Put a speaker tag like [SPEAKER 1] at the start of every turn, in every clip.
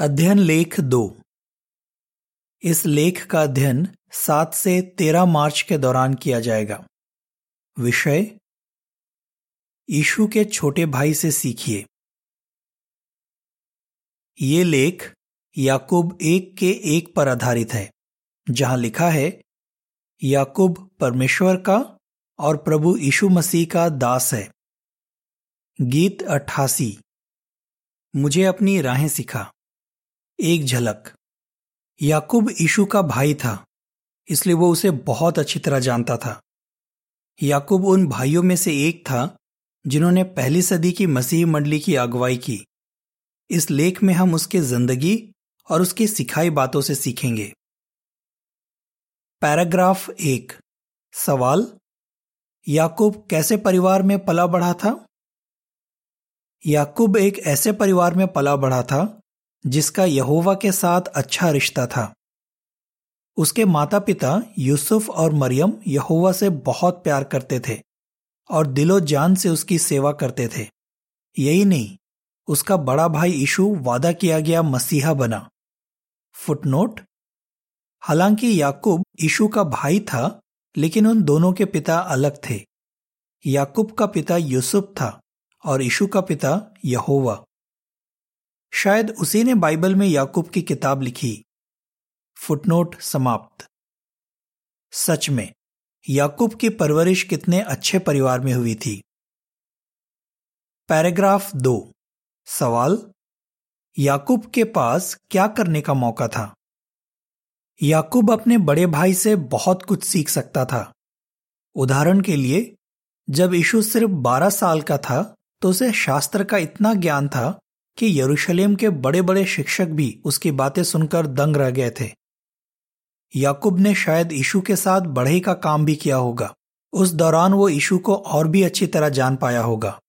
[SPEAKER 1] अध्ययन लेख दो। इस लेख का अध्ययन सात से तेरह मार्च के दौरान किया जाएगा। विषय, यीशु के छोटे भाई से सीखिए। ये लेख याकूब एक के एक पर आधारित है, जहाँ लिखा है, याकूब परमेश्वर का और प्रभु यीशु मसीह का दास है। गीत अट्ठासी। मुझे अपनी राहें सिखा। एक झलक। याकूब यीशु का भाई था, इसलिए वो उसे बहुत अच्छी तरह जानता था। याकूब उन भाइयों में से एक था, जिन्होंने पहली सदी की मसीह मंडली की अगुवाई की। इस लेख में हम उसके ज़िंदगी और उसकी सिखाई बातों से सीखेंगे। पैराग्राफ एक। सवाल, याकूब कैसे परिवार में पला बढ़ा था? याकूब एक ऐसे परिवार में पला बढ़ा था जिसका यहोवा के साथ अच्छा रिश्ता था। उसके माता पिता यूसुफ और मरियम यहोवा से बहुत प्यार करते थे और दिलो जान से उसकी सेवा करते थे। यही नहीं, उसका बड़ा भाई यीशु वादा किया गया मसीहा बना। फुटनोट, हालाँकि याकूब यीशु का भाई था, लेकिन उन दोनों के पिता अलग थे। याकूब का पिता यूसुफ था और यीशु का पिता यहोवा। शायद उसी ने बाइबल में याकूब की किताब लिखी। फुटनोट समाप्त। सच में, याकूब की परवरिश कितने अच्छे परिवार में हुई थी। पैराग्राफ दो। सवाल, याकूब के पास क्या करने का मौका था? याकूब अपने बड़े भाई से बहुत कुछ सीख सकता था। उदाहरण के लिए, जब यीशु सिर्फ़ 12 साल का था तो उसे शास्त्र का इतना ज्ञान था कि यरूशलेम के बड़े बड़े शिक्षक भी उसकी बातें सुनकर दंग रह गए थे। याकूब ने शायद यीशु के साथ बढ़े का काम भी किया होगा। उस दौरान वो यीशु को और भी अच्छी तरह जान पाया होगा।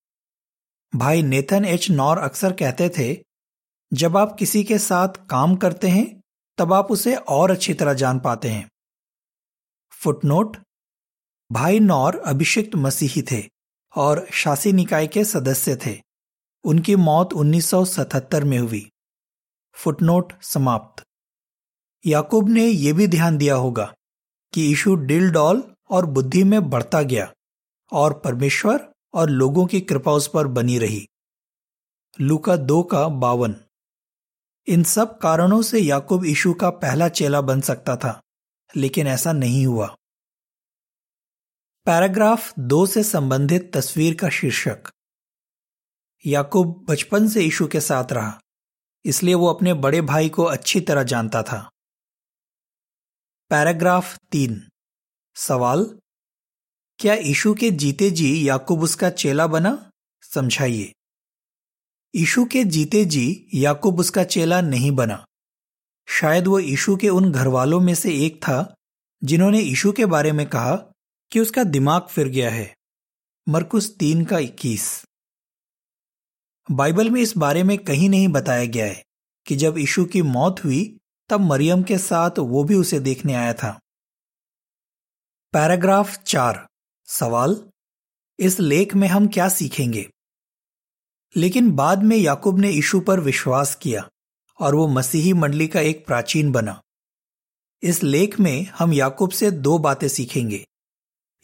[SPEAKER 1] भाई नेथन एच. नौर अक्सर कहते थे, जब आप किसी के साथ काम करते हैं, तब आप उसे और अच्छी तरह जान पाते हैं। फुटनोट, भाई नौर अभिषिक्त मसीही थे और शासी निकाय के सदस्य थे। उनकी मौत 1977 में हुई। फुटनोट समाप्त। याकूब ने यह भी ध्यान दिया होगा कि यीशु डिल डॉल और बुद्धि में बढ़ता गया और परमेश्वर और लोगों की कृपा उस पर बनी रही। लूका दो का बावन। इन सब कारणों से याकूब यीशु का पहला चेला बन सकता था, लेकिन ऐसा नहीं हुआ। पैराग्राफ दो से संबंधित तस्वीर का शीर्षक। याकूब बचपन से यीशु के साथ रहा, इसलिए वो अपने बड़े भाई को अच्छी तरह जानता था। पैराग्राफ तीन। सवाल, क्या यीशु के जीते जी याकूब उसका चेला बना? समझाइए। यीशु के जीते जी याकूब उसका चेला नहीं बना। शायद वो यीशु के उन घरवालों में से एक था, जिन्होंने यीशु के बारे में कहा कि उसका दिमाग फिर गया है। मरकुस तीन का इक्कीस। बाइबल में इस बारे में कहीं नहीं बताया गया है कि जब यीशु की मौत हुई, तब मरियम के साथ वो भी उसे देखने आया था। पैराग्राफ चार। सवाल, इस लेख में हम क्या सीखेंगे? लेकिन बाद में याकूब ने यीशु पर विश्वास किया और वो मसीही मंडली का एक प्राचीन बना। इस लेख में हम याकूब से दो बातें सीखेंगे।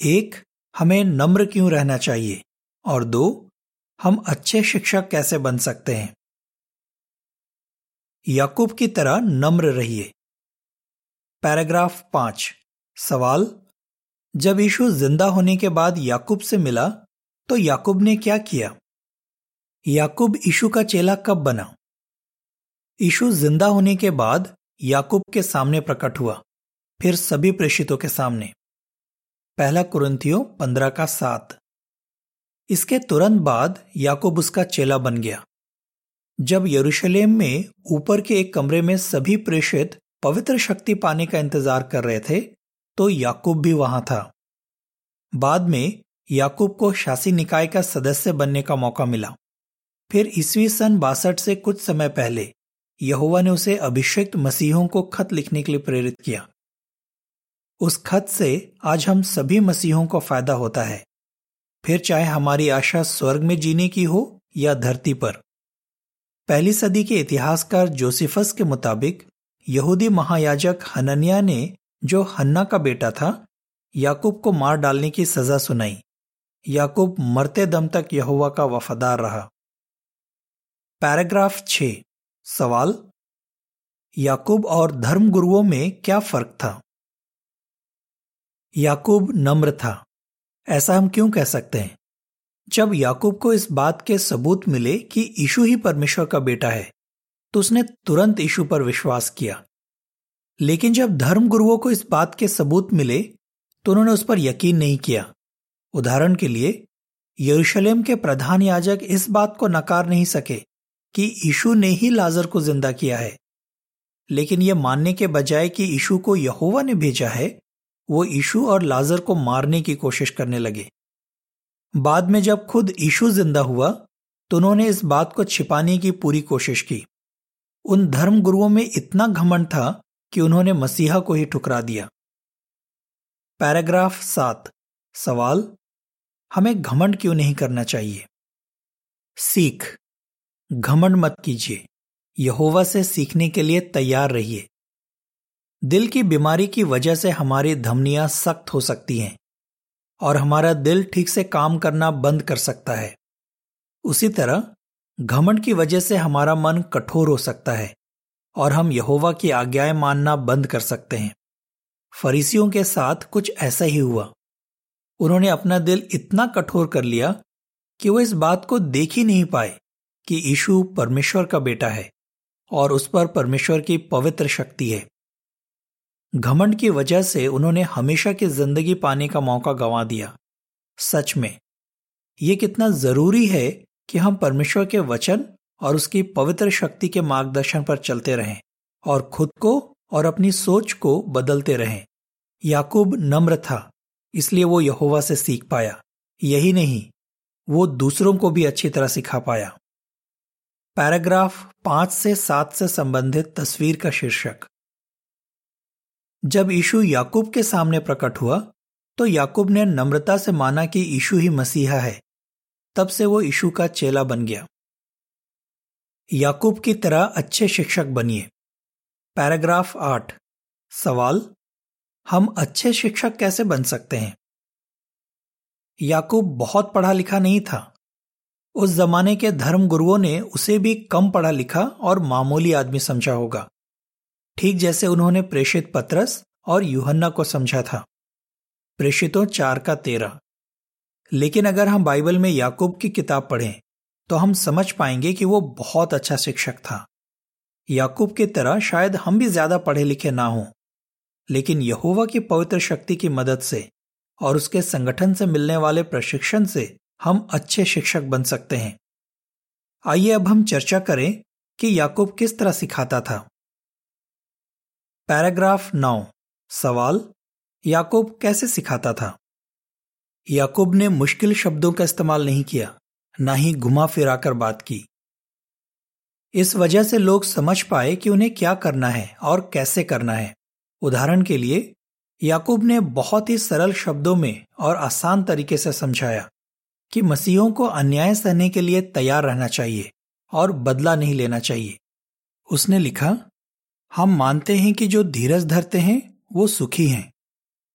[SPEAKER 1] एक, हमें नम्र क्यों रहना चाहिए? और दो हम अच्छे शिक्षक कैसे बन सकते हैं? याकूब की तरह नम्र रहिए। पैराग्राफ पाँच। सवाल, जब यीशु ज़िंदा होने के बाद याकूब से मिला तो याकूब ने क्या किया? याकूब यीशु का चेला कब बना? यीशु ज़िंदा होने के बाद याकूब के सामने प्रकट हुआ, फिर सभी प्रेषितों के सामने। पहला कुरंथियों पंद्रह का सात। इसके तुरंत बाद याकूब उसका चेला बन गया। जब यरूशलेम में ऊपर के एक कमरे में सभी प्रेषित पवित्र शक्ति पाने का इंतज़ार कर रहे थे तो याकूब भी वहाँ था। बाद में याकूब को शासी निकाय का सदस्य बनने का मौका मिला। फिर ईस्वी सन बासठ से कुछ समय पहले यहुआ ने उसे अभिषेक मसीहों को खत लिखने के लिए प्रेरित किया। उस खत से आज हम सभी मसीहों को फ़ायदा होता है। फिर चाहे हमारी आशा स्वर्ग में जीने की हो या धरती पर। पहली सदी के इतिहासकार जोसिफस के मुताबिक, यहूदी महायाजक हननिया ने जो हन्ना का बेटा था, याकूब को मार डालने की सजा सुनाई। याकूब मरते दम तक यहोवा का वफादार रहा। पैराग्राफ छ। सवाल, याकूब और धर्मगुरुओं में क्या फ़र्क था? याकूब नम्र था। ऐसा हम क्यों कह सकते हैं? जब याकूब को इस बात के सबूत मिले कि यीशु ही परमेश्वर का बेटा है तो उसने तुरंत यीशु पर विश्वास किया। लेकिन जब धर्म गुरुओं को इस बात के सबूत मिले तो उन्होंने उस पर यकीन नहीं किया। उदाहरण के लिए, यरूशलेम के प्रधान याजक इस बात को नकार नहीं सके कि यीशु ने ही लाजर को ज़िंदा किया है। लेकिन यह मानने के बजाय कि यीशु को यहोवा ने भेजा है वो यीशु और लाजर को मारने की कोशिश करने लगे। बाद में जब खुद यीशु ज़िंदा हुआ तो उन्होंने इस बात को छिपाने की पूरी कोशिश की। उन धर्म गुरुओं में इतना घमंड था कि उन्होंने मसीहा को ही ठुकरा दिया। पैराग्राफ सात। सवाल, हमें घमंड क्यों नहीं करना चाहिए? सीख। घमंड मत कीजिए। यहोवा से सीखने के लिए तैयार रहिए। दिल की बीमारी की वजह से हमारी धमनियाँ सख्त हो सकती हैं और हमारा दिल ठीक से काम करना बंद कर सकता है। उसी तरह, घमंड की वजह से हमारा मन कठोर हो सकता है और हम यहोवा की आज्ञाएँ मानना बंद कर सकते हैं। फरीसियों के साथ कुछ ऐसा ही हुआ। उन्होंने अपना दिल इतना कठोर कर लिया कि वो इस बात को देख ही नहीं पाए कि यीशु परमेश्वर का बेटा है और उस पर परमेश्वर की पवित्र शक्ति है। घमंड की वजह से उन्होंने हमेशा की ज़िंदगी पाने का मौका गंवा दिया। सच में यह कितना ज़रूरी है कि हम परमेश्वर के वचन और उसकी पवित्र शक्ति के मार्गदर्शन पर चलते रहें और खुद को और अपनी सोच को बदलते रहें। याकूब नम्र था, इसलिए वो यहोवा से सीख पाया। यही नहीं, वो दूसरों को भी अच्छी तरह सिखा पाया। पैराग्राफ पाँच से सात से संबंधित तस्वीर का शीर्षक। जब यीशु याकूब के सामने प्रकट हुआ तो याकूब ने नम्रता से माना कि यीशु ही मसीहा है। तब से वो यीशु का चेला बन गया। याकूब की तरह अच्छे शिक्षक बनिए। पैराग्राफ आठ। सवाल, हम अच्छे शिक्षक कैसे बन सकते हैं? याकूब बहुत पढ़ा लिखा नहीं था। उस जमाने के धर्म गुरुओं ने उसे भी कम पढ़ा लिखा और मामूली आदमी समझा होगा। ठीक जैसे उन्होंने प्रेषित पत्रस और यूहन्ना को समझा था। प्रेषितों चार का तेरह। लेकिन अगर हम बाइबल में याकूब की किताब पढ़ें तो हम समझ पाएँगे कि वो बहुत अच्छा शिक्षक था। याकूब की तरह शायद हम भी ज़्यादा पढ़े लिखे ना हों। लेकिन यहोवा की पवित्र शक्ति की मदद से और उसके संगठन से मिलने वाले प्रशिक्षण से हम अच्छे शिक्षक बन सकते हैं। आइए अब हम चर्चा करें कि याकूब किस तरह सिखाता था। पैराग्राफ नौ, सवाल, याकूब कैसे सिखाता था? याकूब ने मुश्किल शब्दों का इस्तेमाल नहीं किया, ना ही घुमा फिराकर बात की। इस वजह से लोग समझ पाए कि उन्हें क्या करना है और कैसे करना है। उदाहरण के लिए, याकूब ने बहुत ही सरल शब्दों में और आसान तरीके से समझाया कि मसीहों को अन्याय सहने के लिए तैयार रहना चाहिए और बदला नहीं लेना चाहिए। उसने लिखा हम मानते हैं कि जो धीरज धरते हैं, वो सुखी हैं।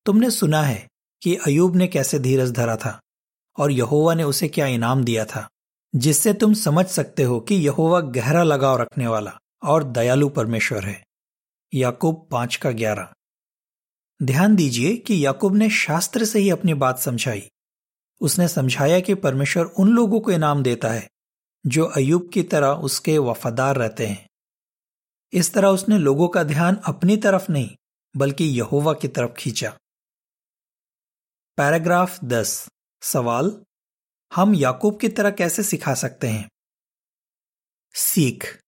[SPEAKER 1] तुमने सुना है कि अयूब ने कैसे धीरज धरा था, और यहोवा ने उसे क्या इनाम दिया था, जिससे तुम समझ सकते हो कि यहोवा गहरा लगाव रखने वाला और दयालु परमेश्वर है। याकूब पाँच का ग्यारह। ध्यान दीजिए कि याकूब ने शास्त्र से ही अपनी बात समझाई। उसने समझाया कि परमेश्वर उन लोगों को इनाम देता है, जो अयुब की तरह उसके वफादार रहते हैं। इस तरह उसने लोगों का ध्यान अपनी तरफ़ नहीं, बल्कि यहोवा की तरफ़ खींचा। पैराग्राफ दस। सवाल, हम याकूब की तरह कैसे सिखा सकते हैं? सीख।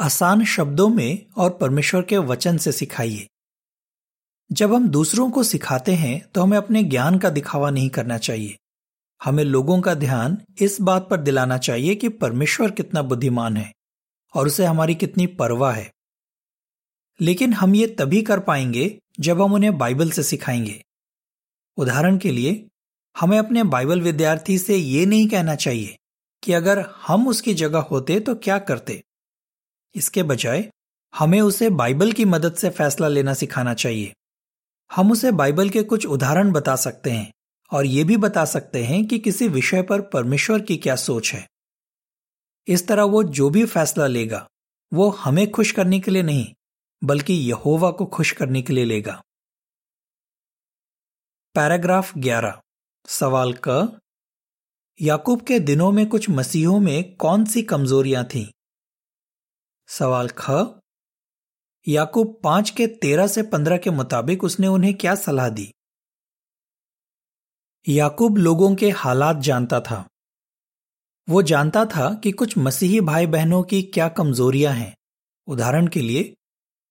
[SPEAKER 1] आसान शब्दों में और परमेश्वर के वचन से सिखाइए। जब हम दूसरों को सिखाते हैं तो हमें अपने ज्ञान का दिखावा नहीं करना चाहिए। हमें लोगों का ध्यान इस बात पर दिलाना चाहिए कि परमेश्वर कितना बुद्धिमान है। और उसे हमारी कितनी परवाह है। लेकिन हम ये तभी कर पाएँगे जब हम उन्हें बाइबल से सिखाएँगे। उदाहरण के लिए, हमें अपने बाइबल विद्यार्थी से ये नहीं कहना चाहिए कि अगर हम उसकी जगह होते तो क्या करते। इसके बजाय, हमें उसे बाइबल की मदद से फैसला लेना सिखाना चाहिए। हम उसे बाइबल के कुछ उदाहरण बता सकते हैं और ये भी बता सकते हैं कि किसी विषय पर परमेश्वर की क्या सोच है। इस तरह वो जो भी फैसला लेगा, वो हमें खुश करने के लिए नहीं, बल्कि यहोवा को खुश करने के लिए लेगा। पैराग्राफ 11 सवाल क, याकूब के दिनों में कुछ मसीहों में कौन सी कमजोरियाँ थीं? सवाल ख, याकूब पाँच के तेरह से पंद्रह के मुताबिक उसने उन्हें क्या सलाह दी? याकूब लोगों के हालात जानता था। वो जानता था कि कुछ मसीही भाई बहनों की क्या कमजोरियाँ हैं। उदाहरण के लिए,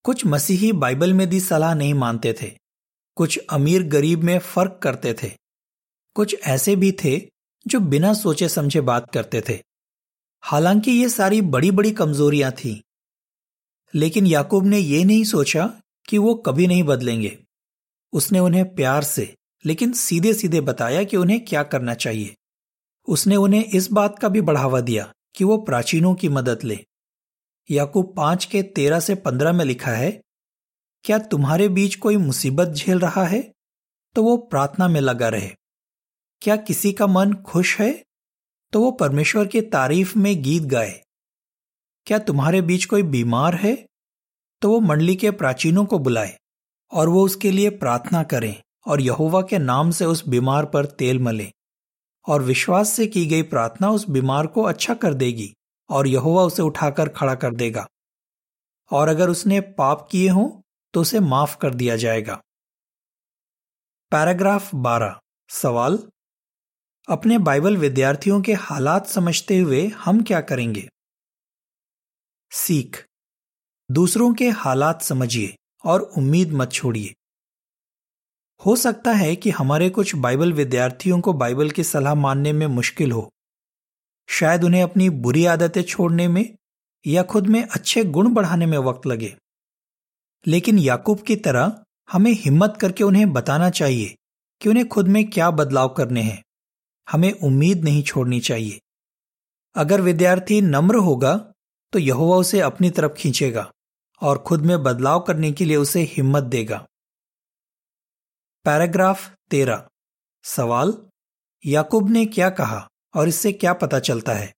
[SPEAKER 1] कुछ मसीही बाइबल में दी सलाह नहीं मानते थे। कुछ अमीर गरीब में फ़र्क करते थे। कुछ ऐसे भी थे जो बिना सोचे समझे बात करते थे। हालाँकि ये सारी बड़ी बड़ी कमजोरियाँ थीं। लेकिन याकूब ने यह नहीं सोचा कि वो कभी नहीं बदलेंगे। उसने उन्हें प्यार से, लेकिन सीधे सीधे बताया कि उन्हें क्या करना चाहिए। उसने उन्हें इस बात का भी बढ़ावा दिया कि वो प्राचीनों की मदद ले। याकूब पाँच के तेरह से पंद्रह में लिखा है, क्या तुम्हारे बीच कोई मुसीबत झेल रहा है? तो वो प्रार्थना में लगा रहे, क्या किसी का मन खुश है? तो वो परमेश्वर की तारीफ़ में गीत गाए, क्या तुम्हारे बीच कोई बीमार है? तो वो मंडली के प्राचीनों को बुलाए और वो उसके लिए प्रार्थना करें और यहोवा के नाम से उस बीमार पर तेल मले। और विश्वास से की गई प्रार्थना उस बीमार को अच्छा कर देगी और यहोवा उसे उठाकर खड़ा कर देगा। और अगर उसने पाप किए हों तो उसे माफ़ कर दिया जाएगा। पैराग्राफ 12 सवाल, अपने बाइबल विद्यार्थियों के हालात समझते हुए हम क्या करेंगे? सीख, दूसरों के हालात समझिए और उम्मीद मत छोड़िए। हो सकता है कि हमारे कुछ बाइबल विद्यार्थियों को बाइबल की सलाह मानने में मुश्किल हो। शायद उन्हें अपनी बुरी आदतें छोड़ने में या खुद में अच्छे गुण बढ़ाने में वक्त लगे। लेकिन याकूब की तरह हमें हिम्मत करके उन्हें बताना चाहिए कि उन्हें खुद में क्या बदलाव करने हैं। हमें उम्मीद नहीं छोड़नी चाहिए। अगर विद्यार्थी नम्र होगा तो यहोवा उसे अपनी तरफ़ खींचेगा और खुद में बदलाव करने के लिए उसे हिम्मत देगा। पैराग्राफ तेरह। सवाल, याकूब ने क्या कहा और इससे क्या पता चलता है?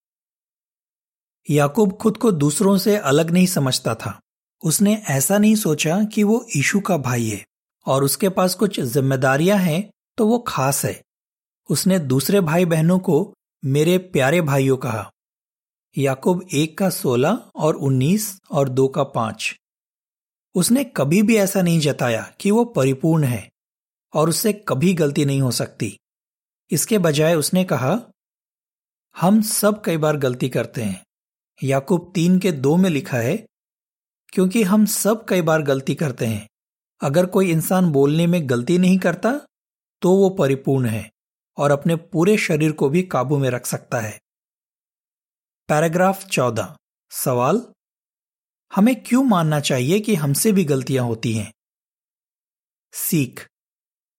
[SPEAKER 1] याकूब खुद को दूसरों से अलग नहीं समझता था। उसने ऐसा नहीं सोचा कि वो ईशु का भाई है और उसके पास कुछ जिम्मेदारियाँ हैं तो वो खास है। उसने दूसरे भाई बहनों को मेरे प्यारे भाइयों कहा। याकूब एक का सोलह और उन्नीस और दो का पाँच। उसने कभी भी ऐसा नहीं जताया कि वो परिपूर्ण है। और उससे कभी गलती नहीं हो सकती। इसके बजाय उसने कहा, हम सब कई बार गलती करते हैं। याकूब तीन के दो में लिखा है, क्योंकि हम सब कई बार गलती करते हैं। अगर कोई इंसान बोलने में गलती नहीं करता तो वो परिपूर्ण है और अपने पूरे शरीर को भी काबू में रख सकता है। पैराग्राफ चौदह। सवाल, हमें क्यों मानना चाहिए कि हमसे भी गलतियाँ होती हैं? सीख।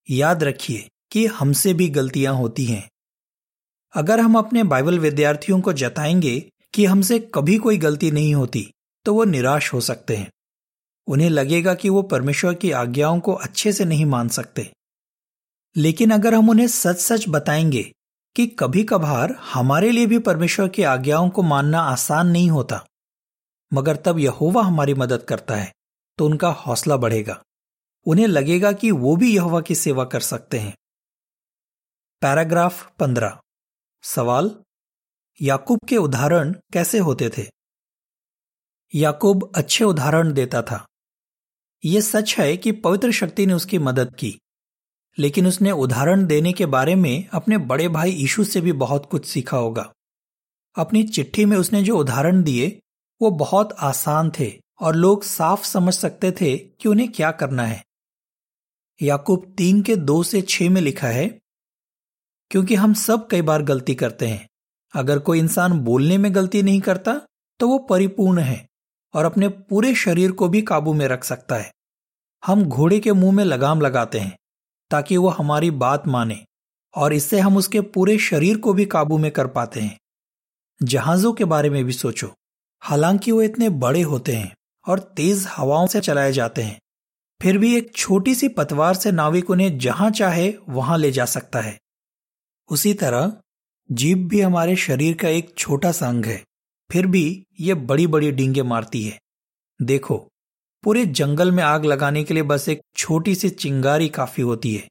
[SPEAKER 1] याद रखिए कि हमसे भी गलतियाँ होती हैं। अगर हम अपने बाइबल विद्यार्थियों को जताएँगे कि हमसे कभी कोई गलती नहीं होती तो वो निराश हो सकते हैं। उन्हें लगेगा कि वो परमेश्वर की आज्ञाओं को अच्छे से नहीं मान सकते। लेकिन अगर हम उन्हें सच सच बताएँगे कि कभी कभार हमारे लिए भी परमेश्वर की आज्ञाओं को मानना आसान नहीं होता, मगर तब यहोवा हमारी मदद करता है तो उनका हौसला बढ़ेगा। उन्हें लगेगा कि वो भी यहोवा की सेवा कर सकते हैं। पैराग्राफ पंद्रह। सवाल, याकूब के उदाहरण कैसे होते थे? याकूब अच्छे उदाहरण देता था। यह सच है कि पवित्र शक्ति ने उसकी मदद की, लेकिन उसने उदाहरण देने के बारे में अपने बड़े भाई यीशु से भी बहुत कुछ सीखा होगा। अपनी चिट्ठी में उसने जो उदाहरण दिए, वो बहुत आसान थे और लोग साफ़ समझ सकते थे कि उन्हें क्या करना है। याकूब तीन के दो से छह में लिखा है, क्योंकि हम सब कई बार गलती करते हैं। अगर कोई इंसान बोलने में गलती नहीं करता तो वो परिपूर्ण है और अपने पूरे शरीर को भी काबू में रख सकता है। हम घोड़े के मुँह में लगाम लगाते हैं, ताकि वो हमारी बात माने और इससे हम उसके पूरे शरीर को भी काबू में कर पाते हैं। जहाजों के बारे में भी सोचो, हालाँकि वो इतने बड़े होते हैं और तेज हवाओं से चलाए जाते हैं। फिर भी एक छोटी सी पतवार से नाविक उन्हें जहाँ चाहे, वहाँ ले जा सकता है। उसी तरह जीप भी हमारे शरीर का एक छोटा सा अंग है। फिर भी ये बड़ी बड़ी डींगे मारती है। देखो, पूरे जंगल में आग लगाने के लिए बस एक छोटी सी चिंगारी काफ़ी होती है।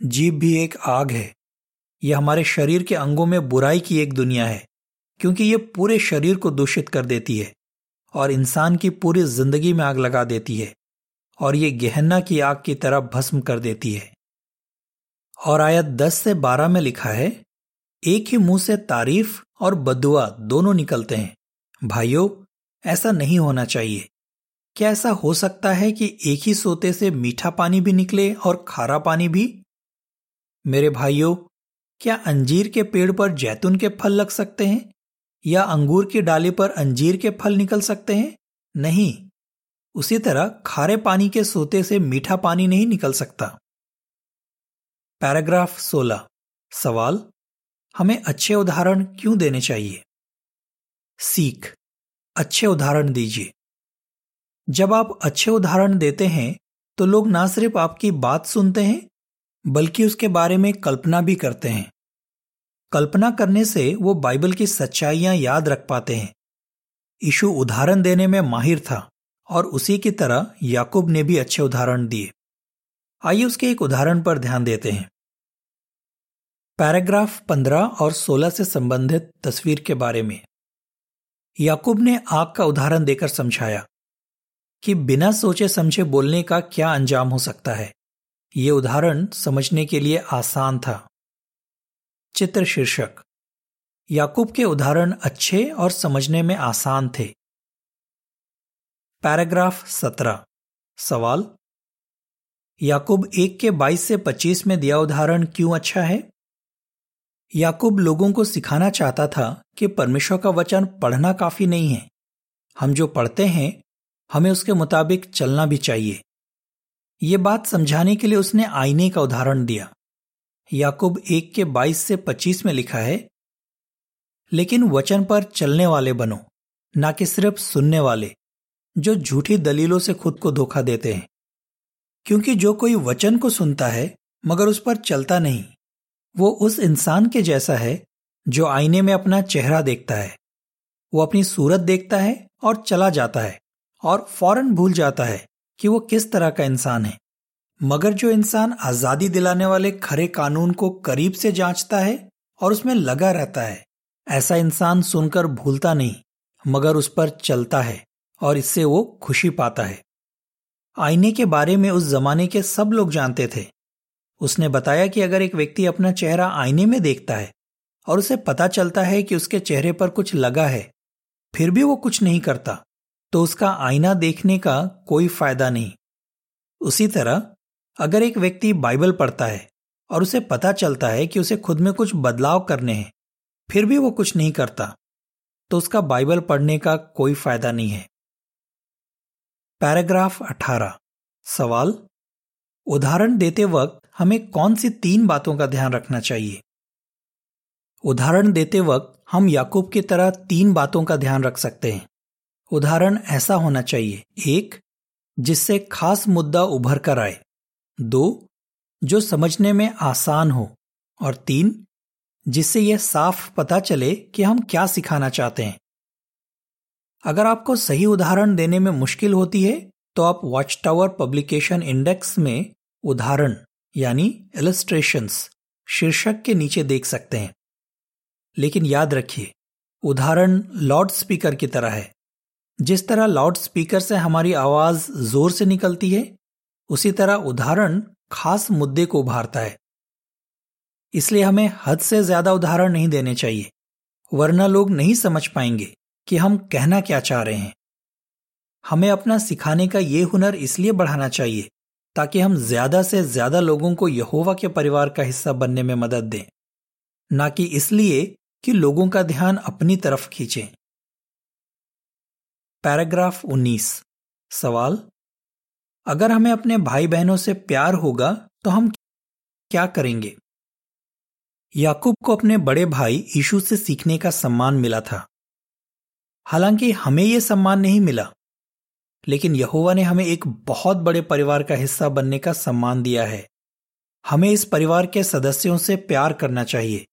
[SPEAKER 1] जीप भी एक आग है। यह हमारे शरीर के अंगों में बुराई की एक दुनिया है, क्योंकि ये पूरे शरीर को दूषित कर देती है और इंसान की पूरी ज़िंदगी में आग लगा देती है। और ये गहना की आग की तरह भस्म कर देती है। और आयत 10 से 12 में लिखा है, एक ही मुँह से तारीफ़ और बदुआ दोनों निकलते हैं। भाइयों, ऐसा नहीं होना चाहिए। क्या ऐसा हो सकता है कि एक ही सोते से मीठा पानी भी निकले और खारा पानी भी? मेरे भाइयों, क्या अंजीर के पेड़ पर जैतून के फल लग सकते हैं? या अंगूर की डाली पर अंजीर के फल निकल सकते हैं? नहीं। उसी तरह खारे पानी के सोते से मीठा पानी नहीं निकल सकता। पैराग्राफ 16 सवाल, हमें अच्छे उदाहरण क्यों देने चाहिए? सीख, अच्छे उदाहरण दीजिए। जब आप अच्छे उदाहरण देते हैं तो लोग ना सिर्फ़ आपकी बात सुनते हैं, बल्कि उसके बारे में कल्पना भी करते हैं। कल्पना करने से वो बाइबल की सच्चाइयाँ याद रख पाते हैं। यीशु उदाहरण देने में माहिर था। और उसी की तरह याकूब ने भी अच्छे उदाहरण दिए। आइए उसके एक उदाहरण पर ध्यान देते हैं। पैराग्राफ 15 और 16 से संबंधित तस्वीर के बारे में। याकूब ने आग का उदाहरण देकर समझाया कि बिना सोचे समझे बोलने का क्या अंजाम हो सकता है। ये उदाहरण समझने के लिए आसान था। चित्र शीर्षक। याकूब के उदाहरण अच्छे और समझने में आसान थे। पैराग्राफ सत्रह। सवाल, याकूब एक के बाईस से पच्चीस में दिया उदाहरण क्यों अच्छा है? याकूब लोगों को सिखाना चाहता था कि परमेश्वर का वचन पढ़ना काफ़ी नहीं है। हम जो पढ़ते हैं, हमें उसके मुताबिक चलना भी चाहिए। ये बात समझाने के लिए उसने आईने का उदाहरण दिया। याकूब एक के बाईस से पच्चीस में लिखा है, लेकिन वचन पर चलने वाले बनो, ना कि सिर्फ़ सुनने वाले। जो झूठी दलीलों से खुद को धोखा देते हैं। क्योंकि जो कोई वचन को सुनता है, मगर उस पर चलता नहीं, वो उस इंसान के जैसा है, जो आईने में अपना चेहरा देखता है। वो अपनी सूरत देखता है और चला जाता है, और फ़ौरन भूल जाता है कि वो किस तरह का इंसान है। मगर जो इंसान आज़ादी दिलाने वाले खरे कानून को करीब से जांचता है और उसमें लगा रहता है, ऐसा इंसान सुनकर भूलता नहीं, मगर उस पर चलता है। और इससे वो खुशी पाता है। आईने के बारे में उस जमाने के सब लोग जानते थे। उसने बताया कि अगर एक व्यक्ति अपना चेहरा आईने में देखता है और उसे पता चलता है कि उसके चेहरे पर कुछ लगा है, फिर भी वो कुछ नहीं करता तो उसका आईना देखने का कोई फ़ायदा नहीं। उसी तरह, अगर एक व्यक्ति बाइबल पढ़ता है और उसे पता चलता है कि उसे खुद में कुछ बदलाव करने हैं, फिर भी वो कुछ नहीं करता तो उसका बाइबल पढ़ने का कोई फ़ायदा नहीं है। पैराग्राफ 18 सवाल, उदाहरण देते वक्त हमें कौन सी तीन बातों का ध्यान रखना चाहिए? उदाहरण देते वक्त हम याकूब की तरह तीन बातों का ध्यान रख सकते हैं। उदाहरण ऐसा होना चाहिए। एक, जिससे खास मुद्दा उभर कर आए। दो, जो समझने में आसान हो। और तीन, जिससे यह साफ़ पता चले कि हम क्या सिखाना चाहते हैं। अगर आपको सही उदाहरण देने में मुश्किल होती है तो आप वॉच टावर पब्लिकेशन इंडेक्स में उदाहरण, यानी इलस्ट्रेशंस शीर्षक के नीचे देख सकते हैं। लेकिन याद रखिए, उदाहरण लाउड स्पीकर की तरह है। जिस तरह लाउड स्पीकर से हमारी आवाज़ ज़ोर से निकलती है, उसी तरह उदाहरण खास मुद्दे को उभारता है। इसलिए हमें हद से ज़्यादा उदाहरण नहीं देने चाहिए, वरना लोग नहीं समझ पाएँगे। कि हम कहना क्या चाह रहे हैं। हमें अपना सिखाने का ये हुनर इसलिए बढ़ाना चाहिए ताकि हम ज़्यादा से ज़्यादा लोगों को यहोवा के परिवार का हिस्सा बनने में मदद दें, ना कि इसलिए कि लोगों का ध्यान अपनी तरफ़ खींचें। पैराग्राफ 19 सवाल, अगर हमें अपने भाई बहनों से प्यार होगा तो हम क्या करेंगे? याकूब को अपने बड़े भाई यीशु से सीखने का सम्मान मिला था। हालाँकि हमें यह सम्मान नहीं मिला। लेकिन यहोवा ने हमें एक बहुत बड़े परिवार का हिस्सा बनने का सम्मान दिया है। हमें इस परिवार के सदस्यों से प्यार करना चाहिए।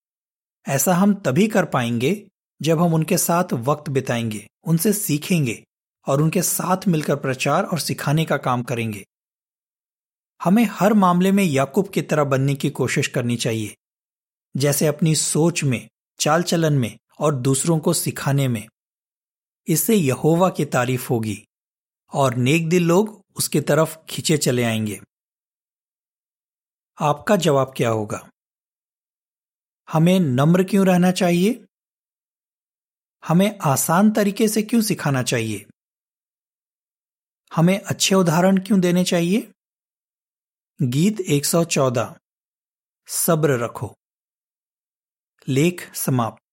[SPEAKER 1] ऐसा हम तभी कर पाएँगे जब हम उनके साथ वक्त बिताएँगे, उनसे सीखेंगे और उनके साथ मिलकर प्रचार और सिखाने का काम करेंगे। हमें हर मामले में याकूब की तरह बनने की कोशिश करनी चाहिए, जैसे अपनी सोच में, चाल चलन में और दूसरों को सिखाने में। इससे यहोवा की तारीफ़ होगी और नेक दिल लोग उसकी तरफ़ खींचे चले आएँगे। आपका जवाब क्या होगा? हमें नम्र क्यों रहना चाहिए? हमें आसान तरीके से क्यों सिखाना चाहिए? हमें अच्छे उदाहरण क्यों देने चाहिए? गीत 114 सब्र रखो। लेख समाप्त।